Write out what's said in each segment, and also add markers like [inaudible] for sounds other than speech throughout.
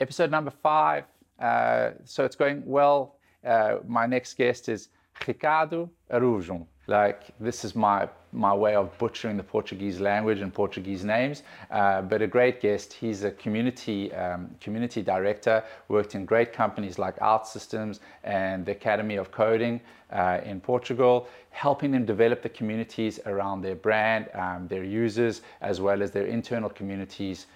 episode number five. Uh, so it's going well. Uh, my next guest is Ricardo Arujum. Like this is my my way of butchering the Portuguese language and Portuguese names, uh, but a great guest. He's a community um, community director, worked in great companies like OutSystems and the Academy of Coding uh, in Portugal, helping them develop the communities around their brand, um, their users, as well as their internal communities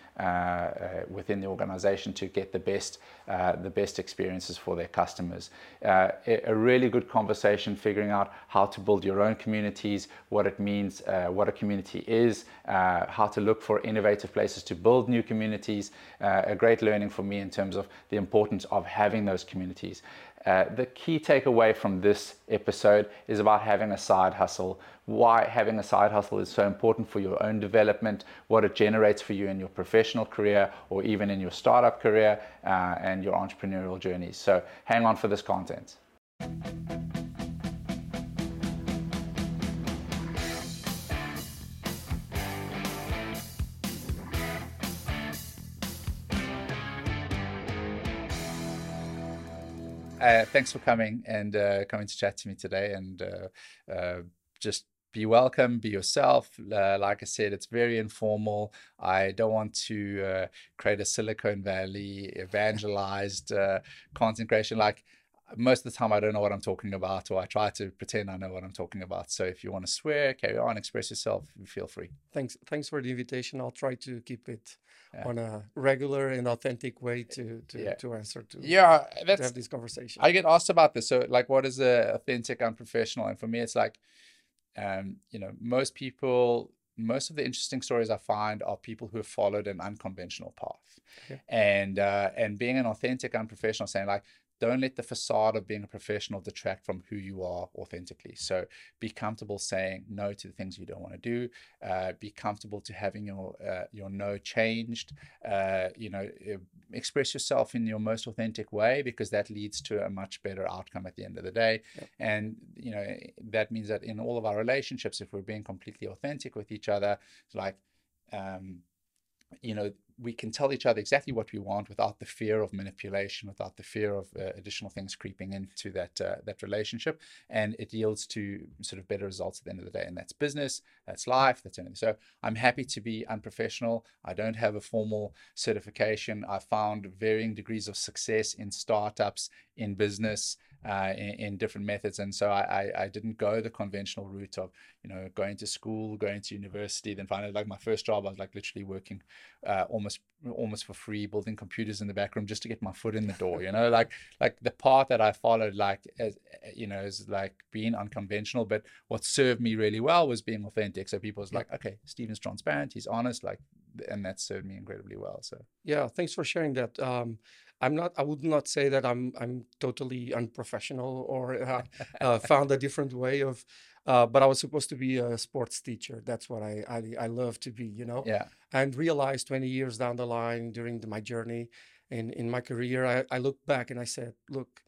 within the organization to get the best uh, the best experiences for their customers. Uh, a really good conversation figuring out how to build your own communities, what it means, uh, what a community is, uh, how to look for innovative places to build new communities. a great learning for me in terms of the importance of having those communities. Uh, the key takeaway from this episode is about having a side hustle, why having a side hustle is so important for your own development, what it generates for you in your professional career or even in your startup career uh, and your entrepreneurial journeys. So hang on for this content. Uh, thanks for coming and uh, coming to chat to me today, and uh, uh just be welcome, be yourself. Uh, like I said, it's very informal. I don't want to uh, create a Silicon Valley evangelized content creation. Like most of the time I don't know what I'm talking about, or I try to pretend I know what I'm talking about. So if you want to swear, carry on, express yourself, feel free. Thanks, thanks for the invitation. I'll try to keep it yeah. on a regular and authentic way to to, yeah. to answer to yeah that's, to have this conversation. I get asked about this. So like, what is a authentic, unprofessional? And for me, it's like, um, you know, most people most of the interesting stories I find are people who have followed an unconventional path, okay. and uh, and being an authentic, unprofessional, saying like don't let the facade of being a professional detract from who you are authentically. So be comfortable saying no to the things you don't want to do. Uh, be comfortable to having your uh, your no changed. Uh, you know, express yourself in your most authentic way because that leads to a much better outcome at the end of the day. Yep. And you know that means that in all of our relationships, if we're being completely authentic with each other, it's like. Um, you know we can tell each other exactly what we want without the fear of manipulation, without the fear of uh, additional things creeping into that uh, that relationship, and it yields to sort of better results at the end of the day. And that's business, that's life, that's anything. So I'm happy to be unprofessional. I don't have a formal certification. I found varying degrees of success in startups, in business uh, in, in, different methods. And so I, I, I, didn't go the conventional route of, you know, going to school, going to university, then finally like my first job, I was like literally working uh, almost almost for free, building computers in the back room just to get my foot in the door, you know, like like the path that I followed, like as you know, is like being unconventional. But what served me really well was being authentic. So people was like, okay, Steven's transparent, he's honest, like and that served me incredibly well. So yeah, thanks for sharing that. Um, I'm not. I would not say that I'm. I'm totally unprofessional or uh, uh, found a different way of. Uh, but I was supposed to be a sports teacher. That's what I, I I love to be. You know. Yeah. And realized 20 years down the line during the, my journey in in my career, I, I looked back and I said, look,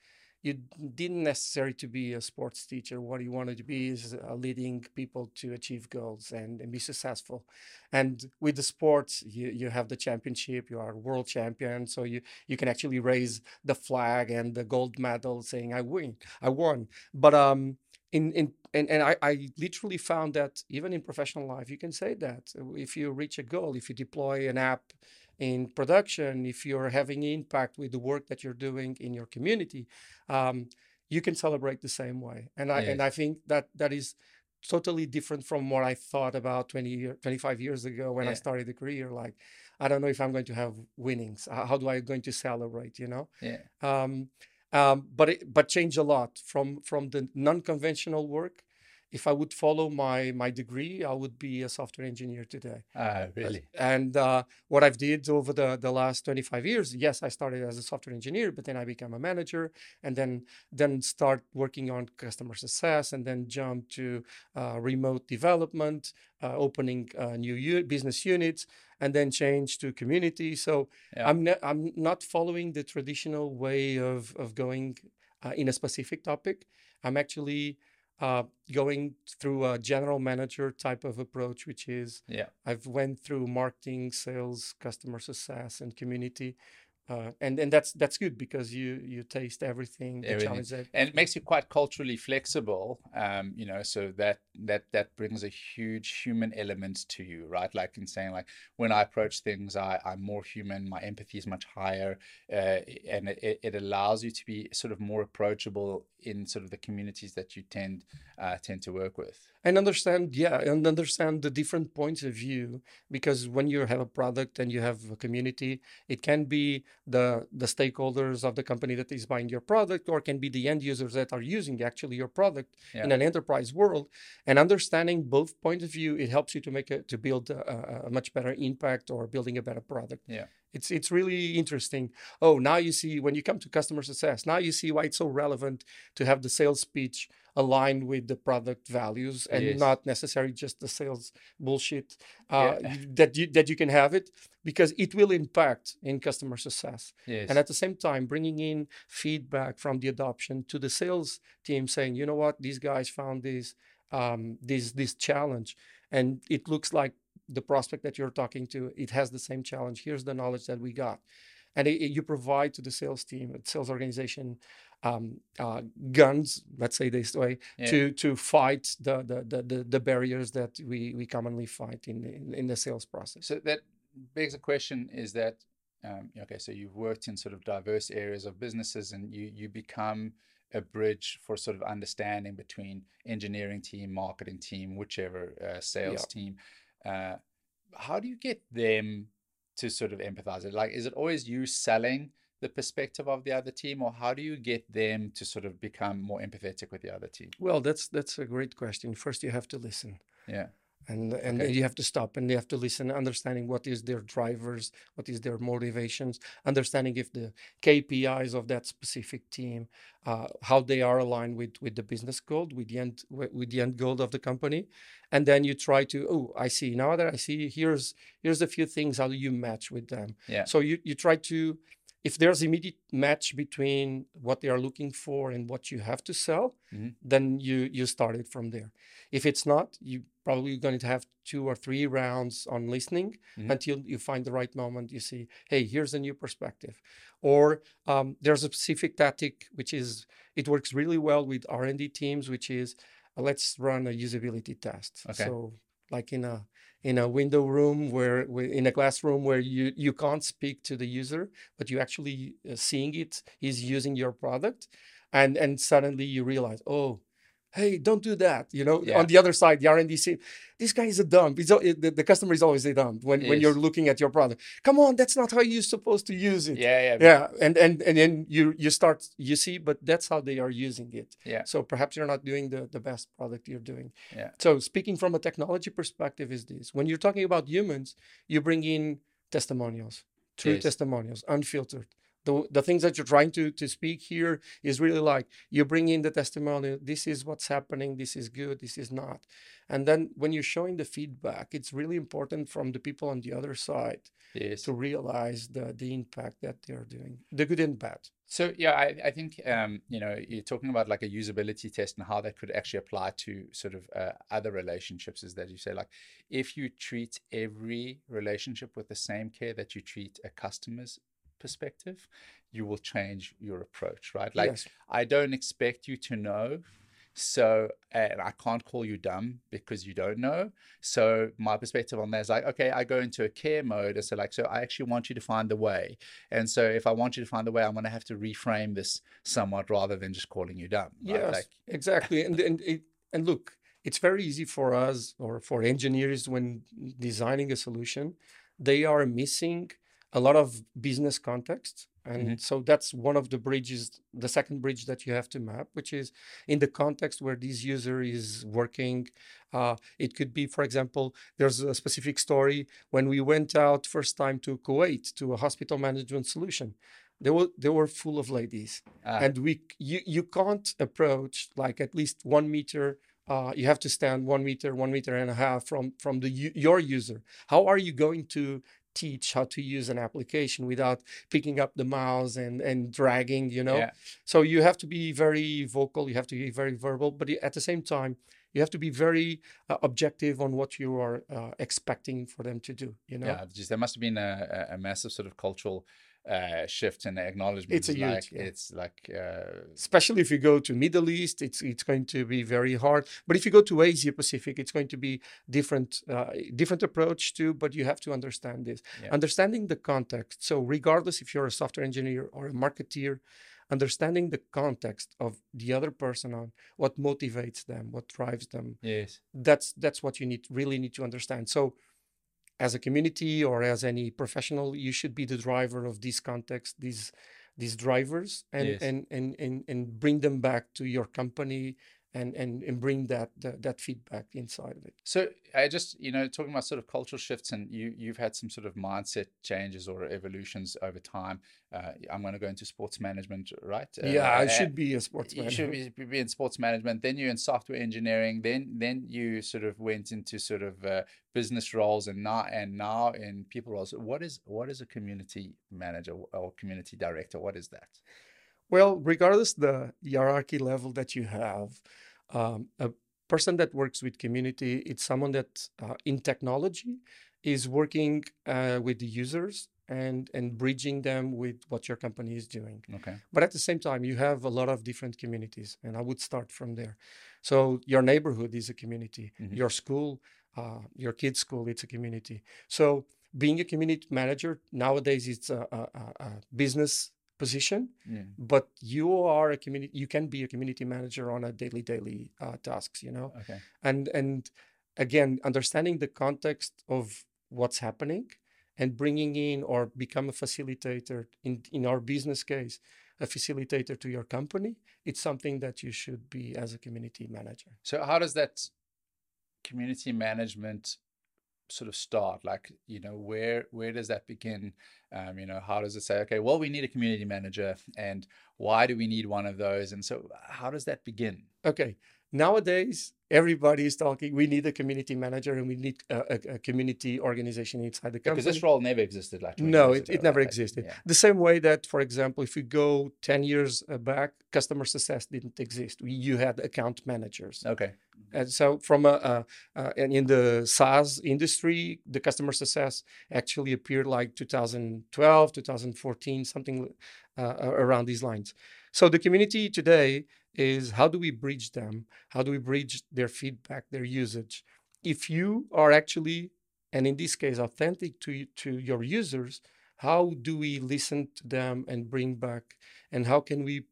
you didn't necessarily to be a sports teacher. What you wanted to be is uh, leading people to achieve goals and, and be successful. And with the sports, you, you have the championship, you are world champion. So you, you can actually raise the flag and the gold medal saying, I win, I won. But um, in, in and, and I, I literally found that even in professional life, you can say that if you reach a goal, if you deploy an app, in production, if you're having impact with the work that you're doing in your community, um, you can celebrate the same way. And I and I think that that is totally different from what I thought about 20 year, 25 years ago when yeah. I started the career. Like, I don't know if I'm going to have winnings. How do I going to celebrate? You know? Yeah. Um, um, but it, but change a lot from from the non-conventional work if I would follow my my degree, I would be a software engineer today. Ah, really? And uh, what I've did over the the last 25 years, yes, I started as a software engineer, but then I became a manager, and then then start working on customer success, and then jump to uh, remote development, uh, opening uh, new business units, and then change to community. So yeah. I'm ne- I'm not following the traditional way of of going uh, in a specific topic. I'm actually uh, going through a general manager type of approach, which is yeah. I've went through marketing, sales, customer success, and community uh, and and that's that's good because you you taste everything, the Everything. challenge that and it makes you quite culturally flexible um you know so that that that brings a huge human element to you right like in saying like when i approach things i i'm more human my empathy is much higher uh, and it, it allows you to be sort of more approachable in sort of the communities that you tend uh, tend to work with and understand yeah and understand the different points of view because when you have a product and you have a community it can be the the stakeholders of the company that is buying your product or can be the end users that are using actually your product in an enterprise world. And understanding both points of view it helps you to make a to build a, a- much better impact or building a better product. Yeah. it's it's really interesting. Oh now you see when you come to customer success now you see why it's so relevant to have the sales speech aligned with the product values and Yes. not necessarily just the sales bullshit uh, Yeah. that you that you can have it because it will impact in customer success. Yes. and at the same time bringing in feedback from the adoption to the sales team saying you know what? These guys found this um, this this challenge. And it looks like the prospect that you're talking to it has the same challenge. Here's the knowledge that we got. And it, it- you provide to the sales team the sales organization um, uh, guns let's say this way Yeah. to to fight the the, the the barriers that we we commonly fight in in, in the sales process So that begs a question: Is that um, okay? So you've worked in sort of diverse areas of businesses, and you you become a bridge for sort of understanding between engineering team, marketing team, whichever uh, sales team. Uh, how do you get them to sort of empathize? It Like, is it always you selling the perspective of the other team, or how do you get them to sort of become more empathetic with the other team? well that's that's a great question first you have to listen Yeah, and and Okay. you have to stop and you have to listen understanding what is their drivers what is their motivations understanding if the kpis of that specific team uh, how they are aligned with with the business goal with the end with the end goal of the company and then you try to oh i see now that i see here's here's a few things how do you match with them Yeah. so you you try to if there's immediate match between what they are looking for and what you have to sell Mhm. then you you start it from there if it's not, you probably going to have two or three rounds on listening Mhm. until you find the right moment. You see, hey, here's a new perspective, or um, there's a specific tactic which is it works really well with R and D teams, which is uh, let's run a usability test. Okay. So like in a in a window room where, in a classroom where you you can't speak to the user, but you actually uh, seeing it is using your product, and and suddenly you realize, oh hey don't do that you know Yeah. on the other side the r&d team this guy is a dump He's, al- the, the customer is always a dump when, when you're looking at your product. Come on that's not how you're supposed to use it. Yeah, yeah, yeah and and and then you you start you see but that's how they are using it. Yeah. so perhaps you're not doing the, the best product you're doing. Yeah. so speaking from a technology perspective is this. When you're talking about humans you bring in testimonials true testimonials unfiltered the, the things that you're trying to to speak here is really like you bring in the testimonial this is what's happening this is good this is not and then when you're showing the feedback it's really important from the people on the other side yes. to realize the the impact that they're doing the good and bad So yeah, I, I think um, you know you're talking about like a usability test and how that could actually apply to sort of uh, other relationships. Is that you say like if you treat every relationship with the same care that you treat a customer's perspective, you will change your approach, right? Like yes I don't expect you to know. So, and I can't call you dumb because you don't know. So, my perspective on that is like, okay, I go into a care mode. And so, like, so I actually want you to find the way. And so, if I want you to find the way, I'm going to have to reframe this somewhat rather than just calling you dumb. right? yes Like, exactly and and and look it's very easy for us or for engineers when designing a solution they are missing a lot of business context. And Mhm. so that's one of the bridges the second bridge that you have to map which is in the context where this user is working. Uh, it could be for example there's a specific story. When we went out first time to kuwait to a hospital management solution they were they were full of ladies. Ah, and we you you can't approach like at least one meter uh, you have to stand one meter one meter and a half from from the your user. How are you going to teach how to use an application without picking up the mouse and and dragging you know yeah, so you have to be very vocal you have to be very verbal but at the same time you have to be very uh, objective on what you are uh, expecting for them to do you know yeah. Just there must have been a, a- a massive sort of cultural uh, shift and acknowledgement. It's a like, huge, yeah. It's like uh, especially if you go to Middle East, it's it's going to be very hard. But if you go to Asia Pacific, it's going to be different uh, different approach too. But you have to understand this, Yeah. understanding the context. So regardless if you're a software engineer or a marketeer, understanding the context of the other person on what motivates them, what drives them, yes, that's that's what you need really need to understand so as a community or as any professional you should be the driver of this context these these drivers and Yes. and, and and and bring them back to your company and and and bring that that, that feedback inside of it So I just, you know, talking about sort of cultural shifts, and you you've had some sort of mindset changes or evolutions over time. Uh, I'm going to go into sports management, right? yeah i Uh, should be a sports you should be, be in sports management. Then you're in software engineering. Then then you sort of went into sort of uh, business roles, and now and now in people roles. What is what is a community manager or community director? What is that? Well, regardless the hierarchy level that you have, um, a person that works with community, it's someone that uh, in technology is working uh, with the users and and bridging them with what your company is doing. Okay. But at the same time, you have a lot of different communities, and I would start from there. So your neighborhood is a community. Mhm. Your school, uh, your kid's school, it's a community. So being a community manager nowadays, it's a, a- a business position Yeah. but you are a community you can be a community manager on a daily daily uh, tasks you know Okay. and and again understanding the context of what's happening and bringing in or become a facilitator in in our business case a facilitator to your company it's something that you should be as a community manager So how does that community management sort of start? Like, you know, where where does that begin? Um, you know, how does it say, okay, well, we need a community manager, and why do we need one of those? And so, how does that begin? okay nowadays everybody is talking we need a community manager and we need a, a, community organization inside the company Because this role never existed. Like No, it, it never existed. Yeah. The same way that, for example, if you go 10 years uh, back, customer success didn't exist. We, you had account managers. Okay. And so, from a, a, a, and in the SaaS industry, the customer success actually appeared like 2012, 2014, something uh, around these lines. So, the community today is how do we bridge them? How do we bridge their feedback, their usage? If you are actually, and in this case, authentic to, to your users, how do we listen to them and bring back? And how can we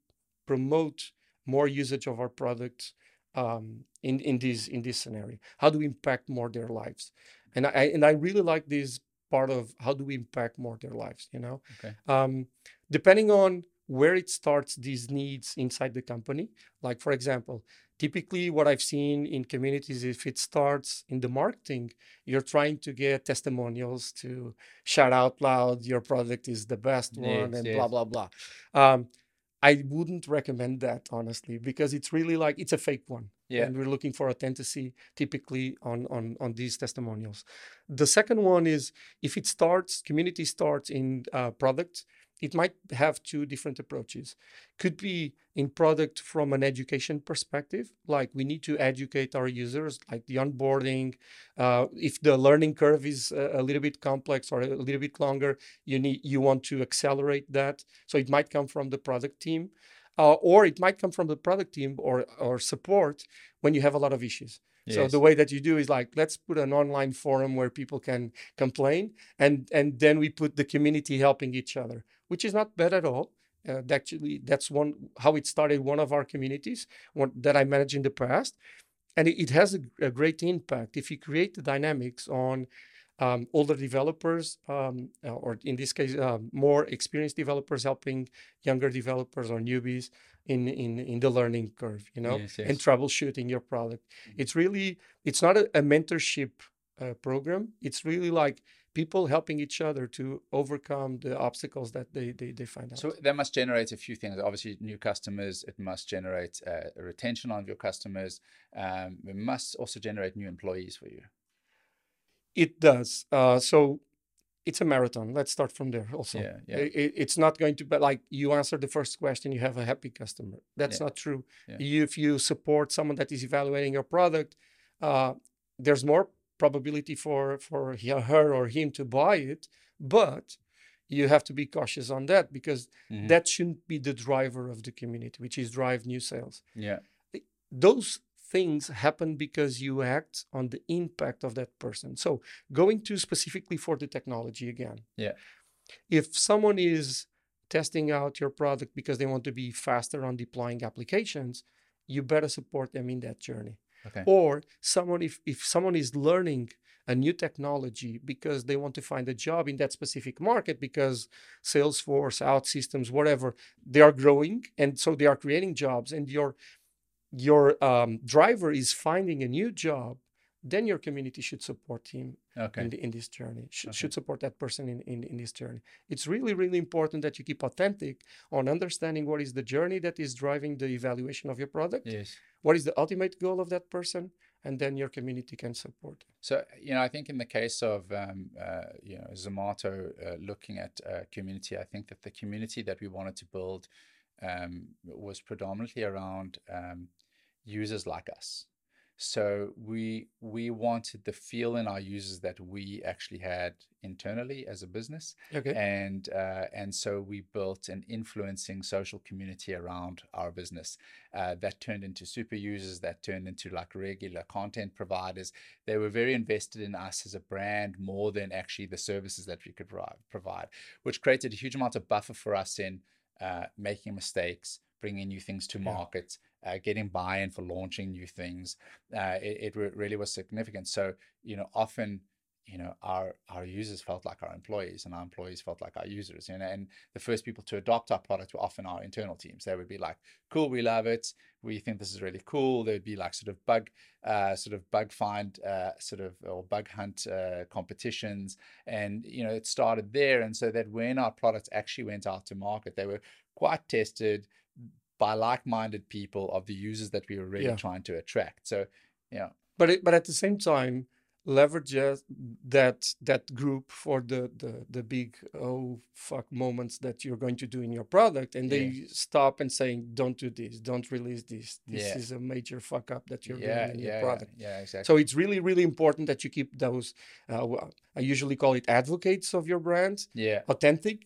promote more usage of our products um, in in this in this scenario? How do we impact more their lives? And I and I really like this part of how do we impact more their lives. You know, Okay. um, depending on where it starts these needs inside the company. Like for example, typically what I've seen in communities, if it starts in the marketing, you're trying to get testimonials to shout out loud your product is the best one and yes. blah blah blah. Um, I wouldn't recommend that honestly because it's really like it's a fake one. Yeah. And we're looking for authenticity typically on on on these testimonials. The second one is if it starts, community starts in uh, product, it might have two different approaches. Could be in product from an education perspective, like we need to educate our users, like the onboarding. Uh, if the learning curve is a, little bit complex or a little bit longer, you need you want to accelerate that. So it might come from the product team, uh, or it might come from the product team or or support when you have a lot of issues. So the way that you do is like let's put an online forum where people can complain, and and then we put the community helping each other, which is not bad at all. Uh, actually, that's one how it started. One of our communities one, that I managed in the past, and it, it has a, a great impact if you create the dynamics on um, older developers, um, or in this case, uh, more experienced developers helping younger developers or newbies in in in the learning curve. You know, Yes, and troubleshooting your product. It's really it's not a, a mentorship uh, program. It's really like people helping each other to overcome the obstacles that they they, they find out. So that must generate a few things. Obviously, new customers. It must generate uh, a retention of your customers. Um, it must also generate new employees for you. it does. Uh, so it's a marathon. Let's start from there. Also, Yeah, yeah. I- I- it's not going to be like you answer the first question, you have a happy customer. That's Yeah. not true. Yeah. You, if you support someone that is evaluating your product, uh, there's more probability for for he, her or him to buy it. But you have to be cautious on that because Mhm. that shouldn't be the driver of the community, which is drive new sales. yeah. Those things happen because you act on the impact of that person. So going to specifically for the technology again. Yeah. If someone is testing out your product because they want to be faster on deploying applications, you better support them in that journey. Okay. Or someone if if someone is learning a new technology because they want to find a job in that specific market because Salesforce, OutSystems, whatever, they are growing and so they are creating jobs and your your um, driver is finding a new job, then your community should support him Okay. in, the, in this journey, should, Okay. should support that person in, in, in this journey. It's really, really important that you keep authentic on understanding what is the journey that is driving the evaluation of your product, Yes. what is the ultimate goal of that person, and then your community can support. So you know, I think in the case of um, uh, you know Zomato uh, looking at uh, community, I think that the community that we wanted to build um, was predominantly around um, users like us. So we we wanted the feel in our users that we actually had internally as a business, Okay. and uh, and so we built an influencing social community around our business uh, that turned into super users that turned into like regular content providers they were very invested in us as a brand more than actually the services that we could provide, which created a huge amount of buffer for us in uh, making mistakes bringing new things to Yeah. Uh, getting buy-in for launching new things uh, it, it re- really was significant. So you know often you know our our users felt like our employees and our employees felt like our users you know and the first people to adopt our product were often our internal teams. They would be like cool we love it. We think this is really cool. There'd be like sort of bug uh, sort of bug find uh, sort of or bug hunt uh, competitions. And you know it started there. And so that when our products actually went out to market they were quite tested by like-minded people of the users that we were really Yeah. trying to attract so yeah But it, but at the same time, leverage uh, that that group for the the the big oh fuck moments that you're going to do in your product, and they stop and saying, "Don't do this. Don't release this. This Yeah. is a major fuck up that you're yeah doing in yeah, your yeah product." yeah exactly So it's really really important that you keep those. Uh, I usually call it advocates of your brand, yeah authentic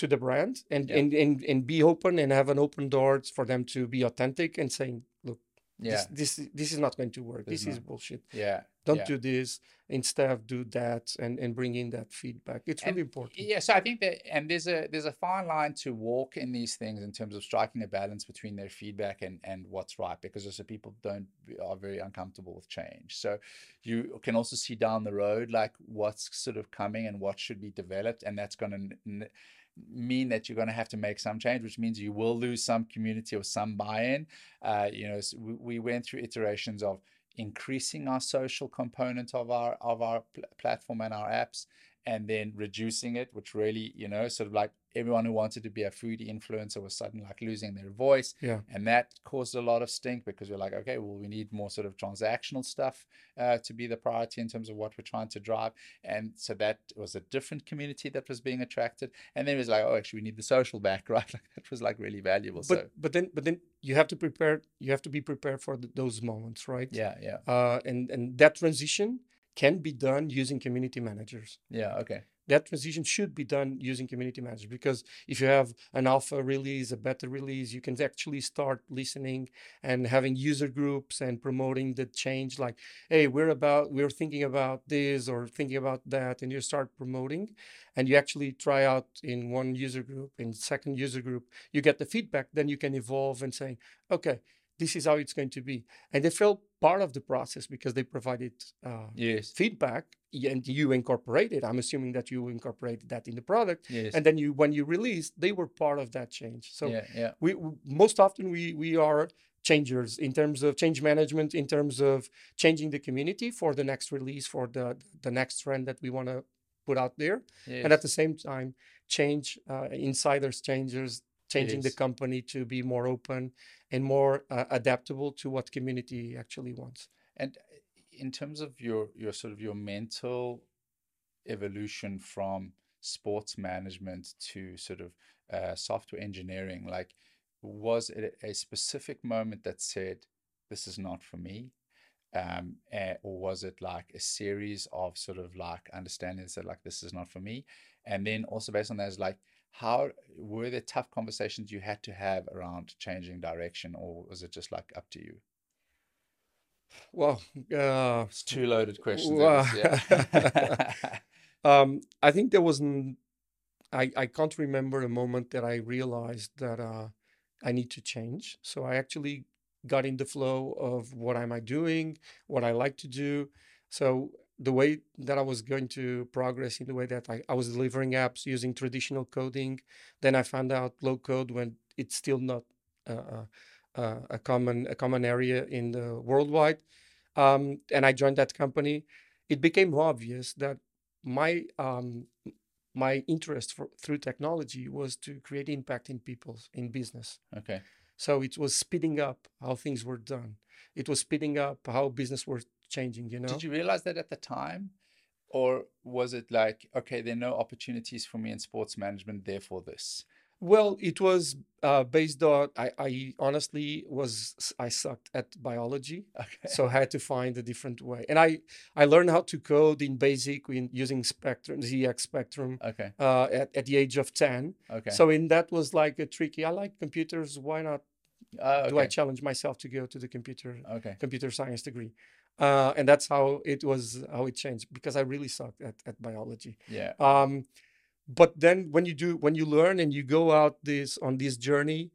to the brand, and Yeah. and and and be open and have an open door for them to be authentic and saying, "Look, yeah this this this is not going to work. There's This is bullshit." yeah don't yeah. do this instead do that and and bring in that feedback it's And really important Yeah, so I think that, and there's a there's a fine line to walk in these things in terms of striking a balance between their feedback and and what's right, because also people don't are very uncomfortable with change. So you can also see down the road like what's sort of coming and what should be developed, and that's going to mean that you're going to have to make some change, which means you will lose some community or some buy-in. Uh, you know, so we, we went through iterations of increasing our social component of our of our pl- platform and our apps and then reducing it which really you know sort of like everyone who wanted to be a foodie influencer was suddenly like losing their voice. Yeah. And that caused a lot of stink because we're like okay well we need more sort of transactional stuff uh, to be the priority in terms of what we're trying to drive. And so that was a different community that was being attracted. And then it was like oh actually we need the social back [laughs] right? Like that was like really valuable. But so but then but then you have to prepare you have to be prepared for th- those moments right? Yeah yeah. Uh and and that transition can be done using community managers yeah okay that transition should be done using community managers because if you have an alpha release, a beta release, you can actually start listening and having user groups and promoting the change. Like, hey, we're about we're thinking about this or thinking about that, and you start promoting, and you actually try out in one user group, in second user group, you get the feedback, then you can evolve and say, okay, this is how it's going to be, and they felt part of the process because they provided uh, yes. feedback and you incorporated. i'm assuming that you incorporated that in the product. Yes. And then you when you release they were part of that change. So yeah yeah. we most often we we are changers in terms of change management in terms of changing the community for the next release for the the next trend that we want to put out there. Yes. and at the same time change uh, insiders changers changing the company to be more open and more uh, adaptable to what community actually wants. And uh, in terms of your your sort of your mental evolution from sports management to sort of uh, software engineering, like was it a specific moment that said, "This is not for me," um, eh, or was it like a series of sort of like understandings that like this is not for me, and then also based on that is like how were there tough conversations you had to have around changing direction, or was it just like up to you? Well, uh, It's two loaded questions. Well, yeah. [laughs] um, I think there was. n- I I can't remember a moment that I realized that uh, I need to change. So I actually got in the flow of what am I doing, what I like to do. So the way that I was going to progress in the way that I, I was delivering apps using traditional coding, then I found out low code when it's still not uh, uh, a common a common area in the worldwide. Um, and I joined that company. It became obvious that my um, my interest for, through technology was to create impact in people's in business. okay. So it was speeding up how things were done. It was speeding up how business was changing. You know. Did you realize that at the time? Or was it like, okay, there are no opportunities for me in sports management, therefore this? Well, it was uh, based on I, I honestly was I sucked at biology, [laughs] Okay. so I had to find a different way. And I I learned how to code in BASIC in, using Spectrum ZX Spectrum Okay. uh, at at the age of ten. Okay. So in that was like a tricky. I like computers. Why not? Oh, Do I challenge myself to go to the computer okay. computer science degree? Uh, and that's how it was how it changed because I really sucked at, at biology. Yeah. Um, but then when you do when you learn and you go out this on this journey,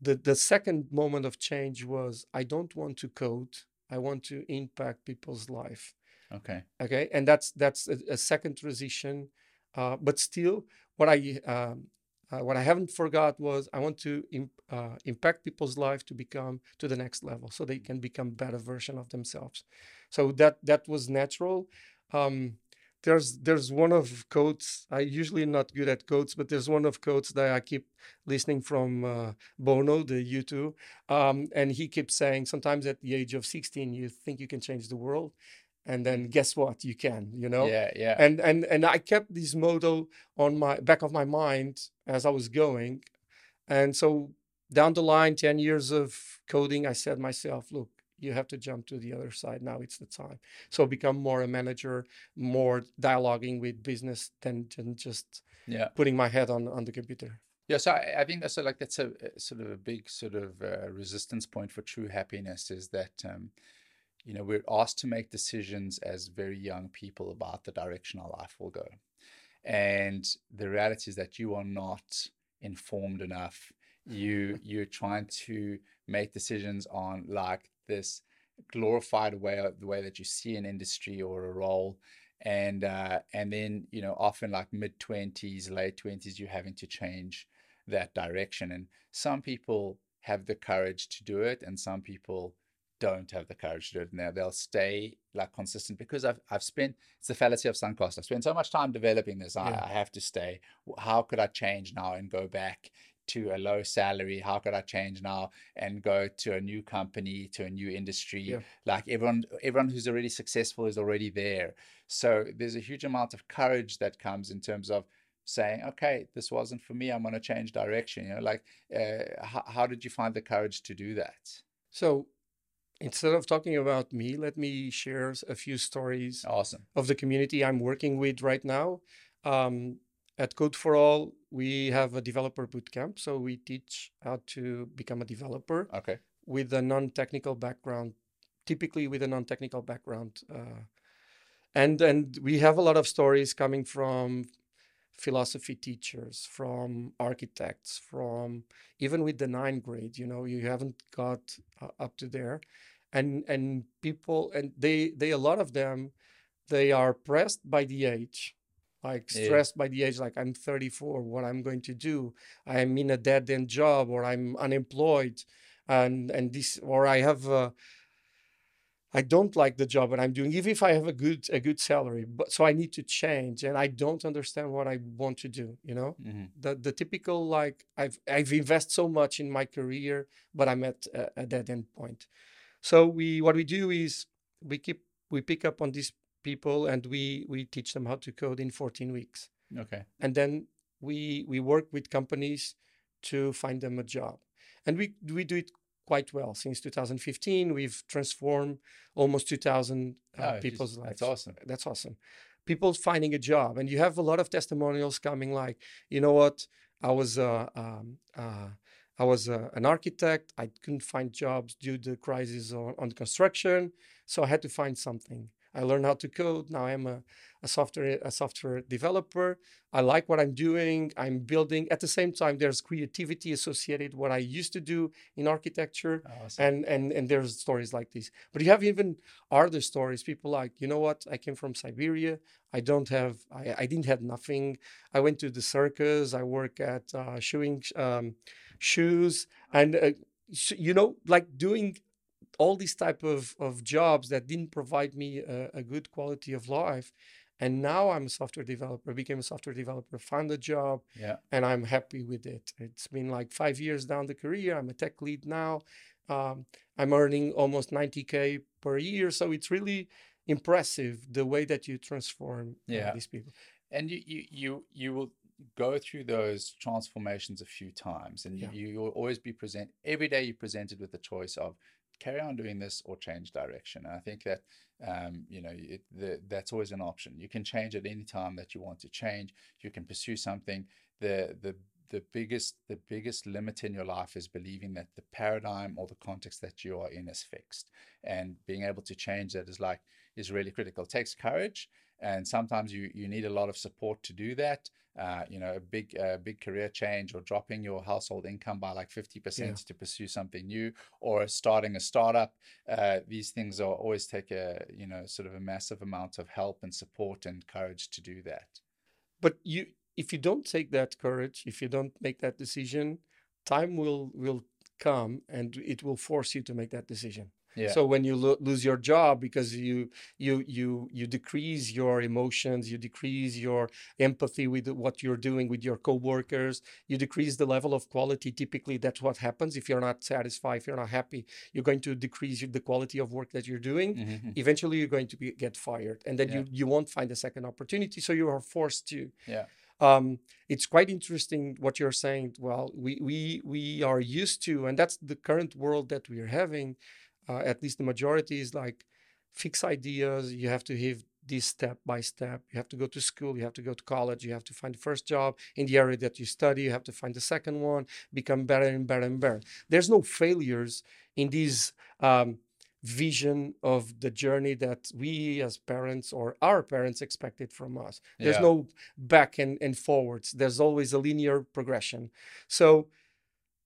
the the second moment of change was I don't want to code. I want to impact people's life. Okay. Okay, and that's that's a, a second transition. Uh, but still, what I um, uh, what I haven't forgot was I want to imp, uh, impact people's life to become to the next level, so they can become better version of themselves. So that that was natural. Um, there's there's one of quotes. I usually not good at quotes, but there's one of quotes that I keep listening from uh, Bono, the U2, um, and he keeps saying sometimes at the age of 16 you think you can change the world, and then guess what? You can. You know Yeah. Yeah. and and and I kept this motto on my back of my mind as I was going, and so down the line, ten years of coding, I said myself, look, you have to jump to the other side. Now it's the time. So become more a manager, more dialoguing with business than, than just yeah. putting my head on on the computer. Yeah, so I, I think that's a, like that's a, a sort of a big sort of uh, resistance point for true happiness is that um, you know we're asked to make decisions as very young people about the direction our life will go, and the reality is that you are not informed enough. You [laughs] you're trying to make decisions on like this glorified way of the way that you see an industry or a role. And uh, and then you know often like mid 20s late 20s you're having to change that direction. And some people have the courage to do it and some people don't have the courage to do it now. They'll stay like consistent because I've, I've spent it's the fallacy of sunk cost. I've spent so much time developing this I, Yeah. I have to stay. How could i change now and go back to a low salary? How could i change now and go to a new company to a new industry? Yeah. like everyone everyone who's already successful is already there. So there's a huge amount of courage that comes in terms of saying okay this wasn't for me. I'm going to change direction you know like uh, how, how did you find the courage to do that? So instead of talking about me, let me share a few stories awesome of the community I'm working with right now. Um, at Code for All, we have a developer bootcamp. So we teach how to become a developer okay with a non technical background, typically with a non technical background. Uh, and, and we have a lot of stories coming from philosophy teachers, from architects, from even with the ninth grade, you know, you haven't got uh, up to there. And, and people, and they, they, a lot of them, they are pressed by the age like Yeah. stressed by the age like i'm 34 what i'm going to do i'm in a dead end job or i'm unemployed and and this or i have a, i don't like the job that i'm doing even if i have a good a good salary but so i need to change and i don't understand what i want to do you know? Hmm the the typical like i've i've invested so much in my career but i'm at a, a dead end point. So we what we do is we keep we pick up on these people and we we teach them how to code in 14 weeks. Okay. And then we we work with companies to find them a job. And we we do it quite well. Since 2015, we've transformed almost 2,000 uh, Oh, people's geez, lives. That's awesome. That's awesome. People finding a job, and you have a lot of testimonials coming. Like, you know what? I was uh, um, uh, I was uh, an architect. I couldn't find jobs due to the crisis on, on construction, so I had to find something. I learned how to code. Now I'm a, a software a software developer. I like what I'm doing. I'm building. At the same time, there's creativity associated what I used to do in architecture Awesome. and and and there's stories like this but you have even other stories people like you know what i came from siberia i don't have i, I didn't have nothing i went to the circus i work at uh, shoeing um, shoes and uh, you know like doing all these type of, of jobs that didn't provide me a, a good quality of life and now i'm a software developer became a software developer found a job yeah. and I'm happy with it. It's been like five years down the career. I'm a tech lead now. Um, I'm earning almost 90k per year, so it's really impressive the way that you transform uh, these people. and you you you you will go through those transformations a few times and Yeah. you will always be present every day you're presented with the choice of carry on doing this or change direction. And i think that um, you know it, the, that's always an option. You can change at any time that you want to change. You can pursue something. The the the biggest the biggest limit in your life is believing that the paradigm or the context that you are in is fixed. And being able to change that is like is really critical. It takes courage and sometimes you you need a lot of support to do that. Uh, you know a big uh, big career change or dropping your household income by like 50% to pursue something new or starting a startup uh, these things are always take a you know sort of a massive amount of help and support and courage to do that. But you, if you don't take that courage, if you don't make that decision, time will will come and it will force you to make that decision. Yeah So when you lo- lose your job because you you you you decrease your emotions, you decrease your empathy with what you're doing with your coworkers, you decrease the level of quality. Typically, that's what happens if you're not satisfied, if you're not happy. You're going to decrease the quality of work that you're doing. Mhm. Eventually, you're going to be, get fired, and then Yeah. you you won't find a second opportunity. So you are forced to yeah um, it's quite interesting what you're saying. Well, we we we are used to, and that's the current world that we are having. Uh, at least the majority is like fix ideas. You have to have this step by step. You have to go to school. You have to go to college. You have to find the first job in the area that you study. You have to find the second one. Become better and better and better. There's no failures in this um, vision of the journey that we as parents or our parents expected from us. There's Yeah. no back and, and forwards. There's always a linear progression. So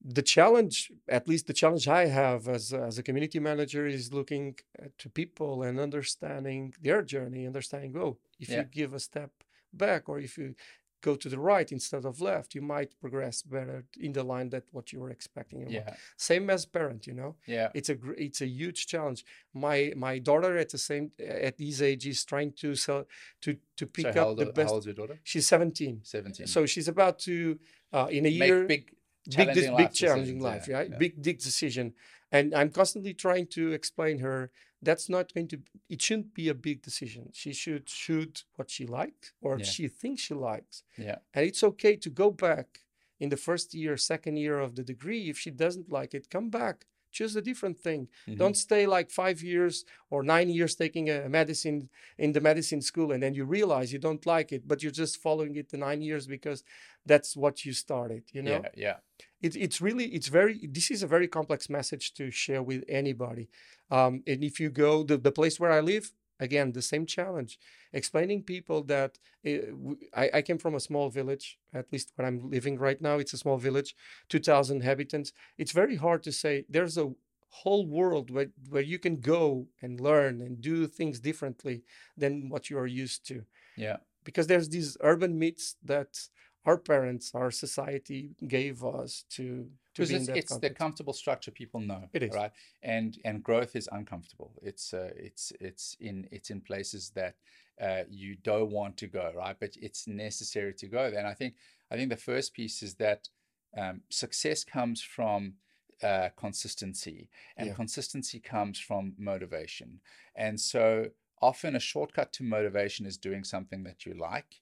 the challenge, at least the challenge I have as, a- as a community manager, is looking uh, to people and understanding their journey, understanding, oh, if Yeah. you give a step back or if you go to the right instead of left, you might progress better in the line that what you were expecting. yeah. Same as parent, you know? Yeah. It's a it's a huge challenge. My my daughter at the same at this age is trying to sell to to pick so how up old, the how best old's your daughter? she's 17 17 so she's about to uh, in a make year big big this big challenging life yeah, right? Yeah. big big decision. And i'm constantly trying to explain her that's not going to it shouldn't be a big decision. She should shoot what she likes or Yeah. she thinks she likes. Yeah. And it's okay to go back in the first year second year of the degree. If she doesn't like it come back choose a different thing. Mhm. don't stay like five years or nine years taking a medicine in the medicine school and then you realize you don't like it but you're just following it the nine years because that's what you started you know? Yeah yeah. It, it's really it's very this is a very complex message to share with anybody. Um, and if you go the, the place where i live again the same challenge explaining people that uh, w- I, I came from a small village at least where i'm living right now it's a small village 2000 inhabitants. It's very hard to say there's a whole world where, where you can go and learn and do things differently than what you are used to. Yeah. Because there's these urban myths that our parents our society gave us to to be in it's, that it's the comfortable structure people know It is. right? And and growth is uncomfortable. It's uh, it's it's in it's in places that uh, you don't want to go right? But it's necessary to go. There and i think i think the first piece is that um, success comes from uh, consistency. And Yeah. consistency comes from motivation. And so often a shortcut to motivation is doing something that you like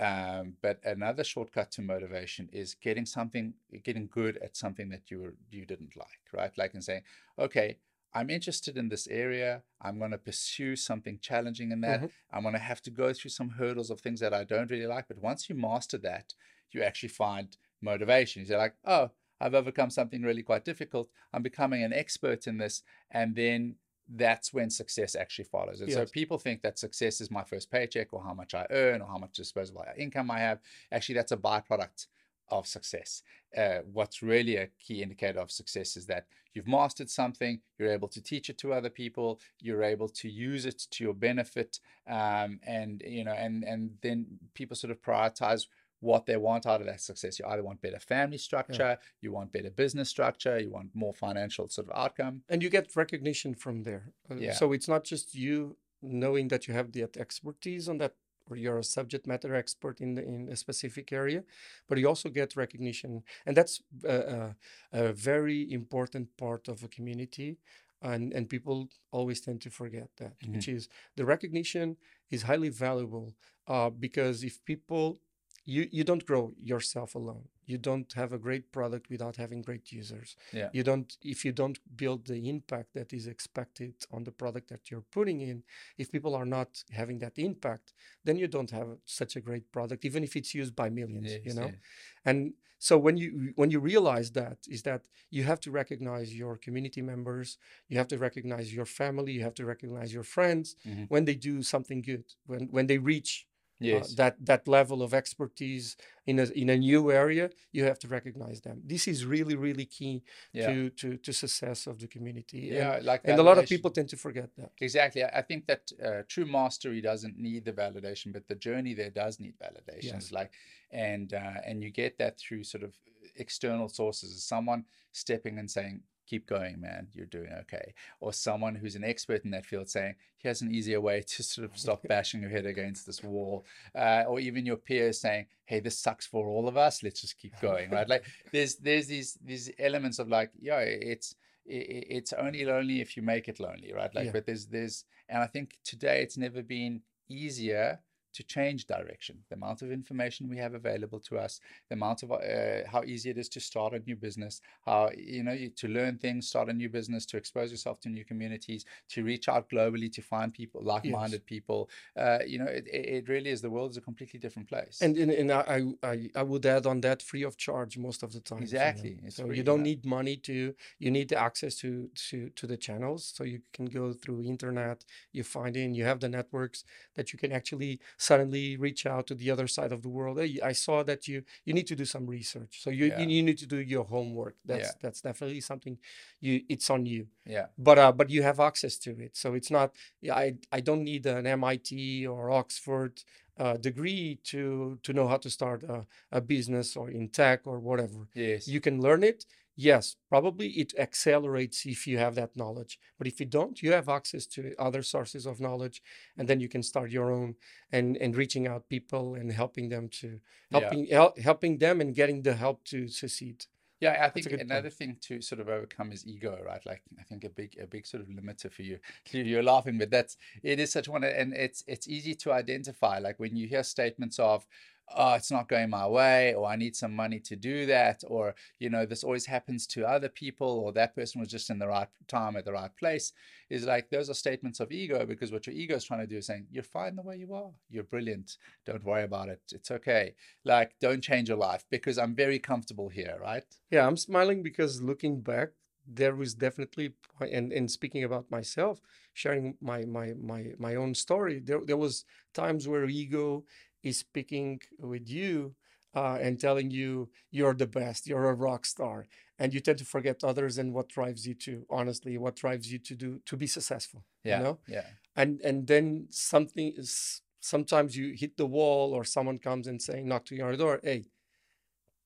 Um, but another shortcut to motivation is getting something, getting good at something that you were, you didn't like, right? Like in saying, okay, I'm interested in this area. I'm going to pursue something challenging in that. Mm-hmm. I'm going to have to go through some hurdles of things that I don't really like. But once you master that, you actually find motivation. You're like, oh, I've overcome something really quite difficult. I'm becoming an expert in this. And then that's when success actually follows. And so people think that success is my first paycheck or how much I earn or how much disposable income I have. Actually, that's a byproduct of success. Uh, what's really a key indicator of success is that you've mastered something, you're able to teach it to other people, you're able to use it to your benefit, um, and you know, and and then people sort of prioritize what they want out of that success. You either want better family structure, you want better business structure, you want more financial sort of outcome. and you get recognition from there. Uh, Yeah. So it's not just you knowing that you have that expertise on that, or you're a subject matter expert in the, in a specific area, but you also get recognition, and that's uh, uh, a very important part of a community. And, and people always tend to forget that, which is the recognition is highly valuable uh, because if people you you don't grow yourself alone you don't have a great product without having great users Yeah. you don't if you don't build the impact that is expected on the product that you're putting in if people are not having that impact then you don't have such a great product even if it's used by millions you know yes. and so when you when you realize that is that you have to recognize your community members you have to recognize your family you have to recognize your friends Mhm. when they do something good when when they reach uh, that that level of expertise in a in a new area you have to recognize them this is really really key Yeah. to to to success of the community and, yeah, like and a lot of people tend to forget that Exactly. I I think that uh, true mastery doesn't need the validation, but the journey there does need validations. Yes. Like, and uh, and you get that through sort of external sources. Someone stepping and saying, "Keep going, man. You're doing okay," or someone who's an expert in that field saying, "Here's an easier way to sort of stop [laughs] bashing your head against this wall," uh, or even your peers saying, "Hey, this sucks for all of us. Let's just keep going." Right? Like there's there's these these elements of like, yeah, it's i- i- it's only lonely if you make it lonely, right? Like, Yeah. but there's there's, and I think today it's never been easier to change direction. The amount of information we have available to us, the amount of uh, how easy it is to start a new business, how you know you, to learn things, start a new business, to expose yourself to new communities, to reach out globally, to find people, like-minded people. Uh, you know, it, it really is. The world is a completely different place. and and, and I, I I- would add on that free of charge most of the time you know. Exactly, so free, you don't yeah. need money to you need the access to to to the channels so you can go through internet you find in you have the networks that you can actually suddenly reach out to the other side of the world hey, i saw that you you need to do some research. So you Yeah. you, you need to do your homework. That's Yeah. that's definitely something you it's on you. Yeah, but uh, but you have access to it. So it's not yeah, i i don't need an mit or oxford uh, degree to to know how to start a, a business or in tech or whatever. Yes, you can learn it yes probably it accelerates if you have that knowledge but if you don't you have access to other sources of knowledge and then you can start your own and and reaching out people and helping them to Yeah. helping hel- helping them and getting the help to succeed Yeah, I think good point. another thing to sort of overcome is ego, right? Like I think a big a big sort of limiter for you. [laughs] You- You're laughing, but that's it is such one, and it's it's easy to identify. Like when you hear statements of, "Oh, it's not going my way," or "I need some money to do that," or you know, this always happens to other people, or that person was just in the right time at the right place. Is like those are statements of ego because what your ego is trying to do is saying, "You're fine the way you are. You're brilliant. Don't worry about it. It's okay. Like don't change your life because I'm very comfortable here, right?" Yeah, I'm smiling because looking back, there was definitely and and speaking about myself, sharing my my my my own story. There there was times where ego is speaking with you uh, and telling you you're the best, you're a rock star, and you tend to forget others and what drives you to honestly what drives you to do to be successful. Yeah. You know, Yeah. and and then something is sometimes you hit the wall or someone comes and saying knock to your door hey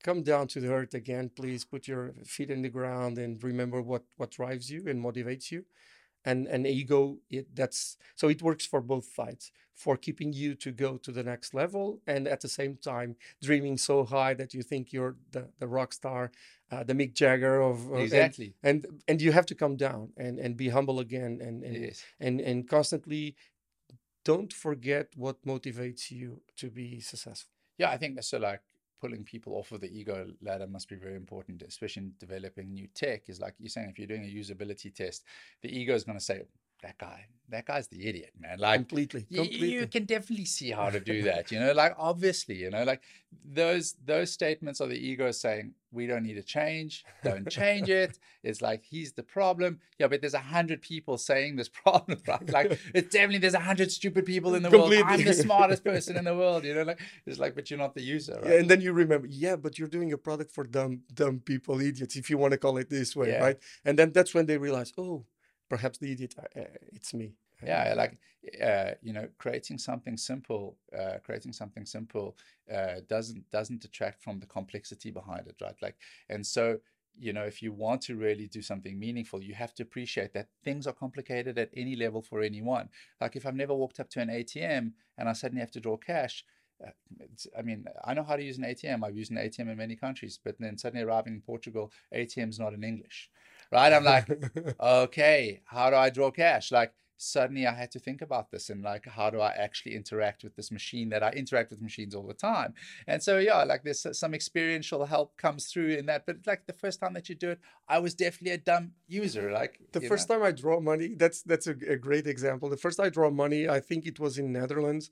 come down to the earth again please put your feet in the ground and remember what what drives you and motivates you and and ego it that's so it works for both sides for keeping you to go to the next level and at the same time dreaming so high that you think you're the, the rock star uh, the mick jagger of and- Exactly. and, and you have to come down and and be humble again and and yes. and and constantly don't forget what motivates you to be successful Yeah, I think so. Like pulling people off of the ego ladder must be very important, especially in developing new tech. Is like you're saying, if you're doing a usability test, the ego is going to say, that guy, that guy's the idiot, man. Like completely, y- completely. you can definitely see how to do that. [laughs] You know, like obviously, you know, like those those statements are the ego saying we don't need to change, don't change it. [laughs] It's like he's the problem. Yeah, but there's a hundred people saying this [laughs] problem, right? Like it's definitely there's a hundred stupid people in the world. I'm the smartest person in the world. You know, like it's like, but you're not the user, right? Yeah, and then you remember, yeah, but you're doing a product for dumb, dumb people, idiots, if you want to call it this way, Yeah. right? And then that's when they realize, oh, perhaps the idiot, uh, uh, it's me. yeah like uh, you know creating something simple uh, creating something simple uh, doesn't doesn't detract from the complexity behind it right like and so you know if you want to really do something meaningful you have to appreciate that things are complicated at any level for anyone like if i've never walked up to an atm and i suddenly have to draw cash uh, I mean, I know how to use an ATM. I've used an ATM in many countries, but then suddenly arriving in Portugal, ATM's not in English, right? I'm like, [laughs] okay, how do I draw cash? Like suddenly I had to think about this and like how do I actually interact with this machine that I interact with machines all the time. And so yeah, like there's some experiential help comes through in that. But like the first time that you do it, I was definitely a dumb user. Like the first know. time I draw money, that's that's a, a great example. The first I draw money, I think it was in Netherlands.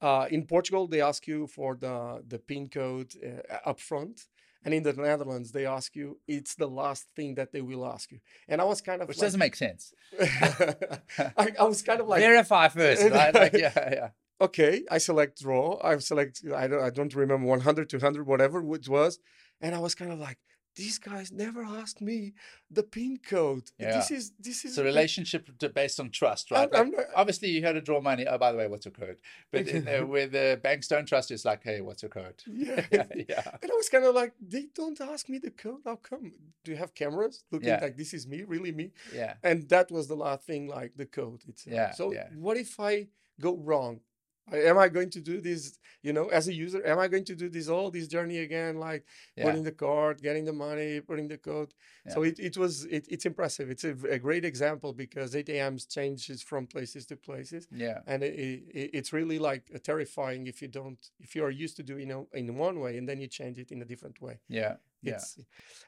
Uh, in Portugal, they ask you for the the PIN code uh, up front, and in the Netherlands, they ask you. It's the last thing that they will ask you. And I was kind of which like, doesn't make sense. [laughs] I, I was kind of like, Verify first, [laughs] right? Like yeah, yeah. okay, I select draw. I select, I don't, I don't remember 100, 200, whatever it was. And I was kind of like, these guys never asked me the PIN code. This is, this is It's a relationship based on trust, right? I'm- I'm not- obviously, you had to draw money. Oh, by the way, what's your code? But in, uh, with the banks don't trust, it's like, hey, what's your code? Yeah. yeah, [laughs] [laughs] yeah. And I was kind of like, they don't ask me the code. How come? Do you have cameras looking Yeah. like this is me, really me? yeah. And that was the last thing, like the code itself. Yeah, So yeah. what if I go wrong? Am I going to do this? You know, as a user, am I going to do this all this journey again? Like Yeah. putting the card, getting the money, putting the code. So it, it was it, it's impressive. It's a, a, great example because ATMs changes from places to places, Yeah. and it, it, it's really like terrifying if you don't if you are used to doing it in one way and then you change it in a different way. Yeah. Yeah.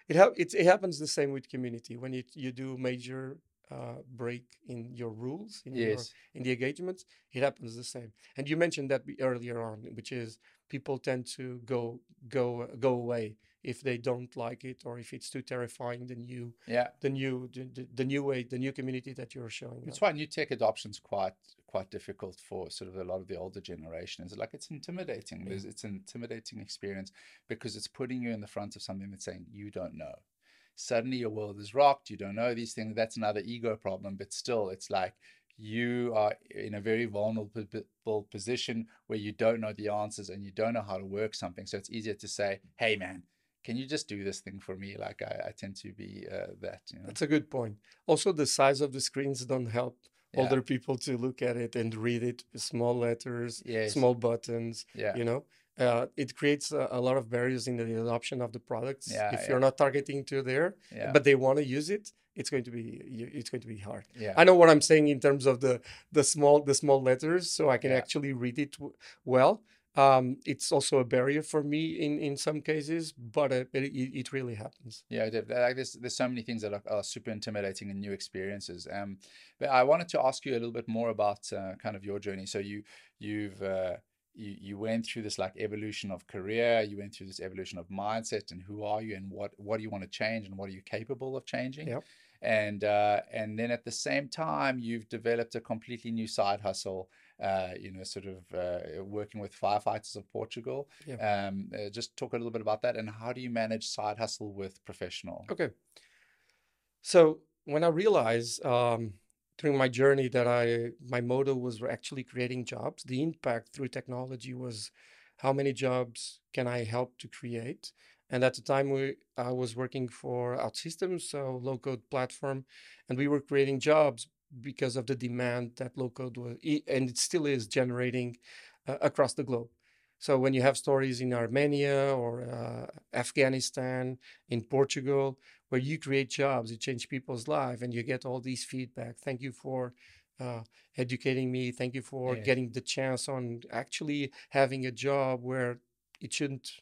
It ha- it's, it happens the same with community when you you do major uh, break in your rules in your in the engagements it happens the same and you mentioned that earlier on which is people tend to go go go away if they don't like it or if it's too terrifying the new Yeah. the new the, the, new way the new community that you're showing That's up. why new tech adoption's quite quite difficult for sort of a lot of the older generation. Is like it's intimidating. There's, it's an intimidating experience because it's putting you in the front of something that's saying you don't know. Suddenly your world is rocked. You don't know these things. That's another ego problem. But still, it's like you are in a very vulnerable position where you don't know the answers and you don't know how to work something. So it's easier to say, "Hey, man." Can you just do this thing for me? Like I, I tend to be uh, that, you know. That's a good point. Also, the size of the screens don't help Yeah. older people to look at it and read it. Small letters, Yes. small buttons. Yeah. You know, uh, it creates a, a lot of barriers in the adoption of the products. Yeah, if yeah. you're not targeting to there, Yeah. but they want to use it, it's going to be it's going to be hard. yeah. I know what I'm saying in terms of the the small the small letters, so I can actually read it w- well. Um, it's also a barrier for me in in some cases, but uh, it, it it really happens. Yeah, like there's there's so many things that are, are super intimidating and new experiences. Um, but I wanted to ask you a little bit more about uh, kind of your journey. So you you've uh, you you went through this like evolution of career. You went through this evolution of mindset and who are you and what what do you want to change and what are you capable of changing. Yep. And uh, and then at the same time, you've developed a completely new side hustle. Uh, you know, sort of uh, working with firefighters of Portugal. Yeah. Um, uh, just talk a little bit about that and how do you manage side hustle with professional? Okay. So when I realized um, during my journey that I my motto was actually creating jobs, the impact through technology was how many jobs can I help to create? And at the time, we I was working for OutSystems, so low code platform, and we were creating jobs because of the demand that low code was, and it still is generating uh, across the globe. So when you have stories in Armenia or uh, Afghanistan, in Portugal, where you create jobs, you change people's life, and you get all these feedback. Thank you for uh, educating me. Thank you for Yes. getting the chance on actually having a job where it shouldn't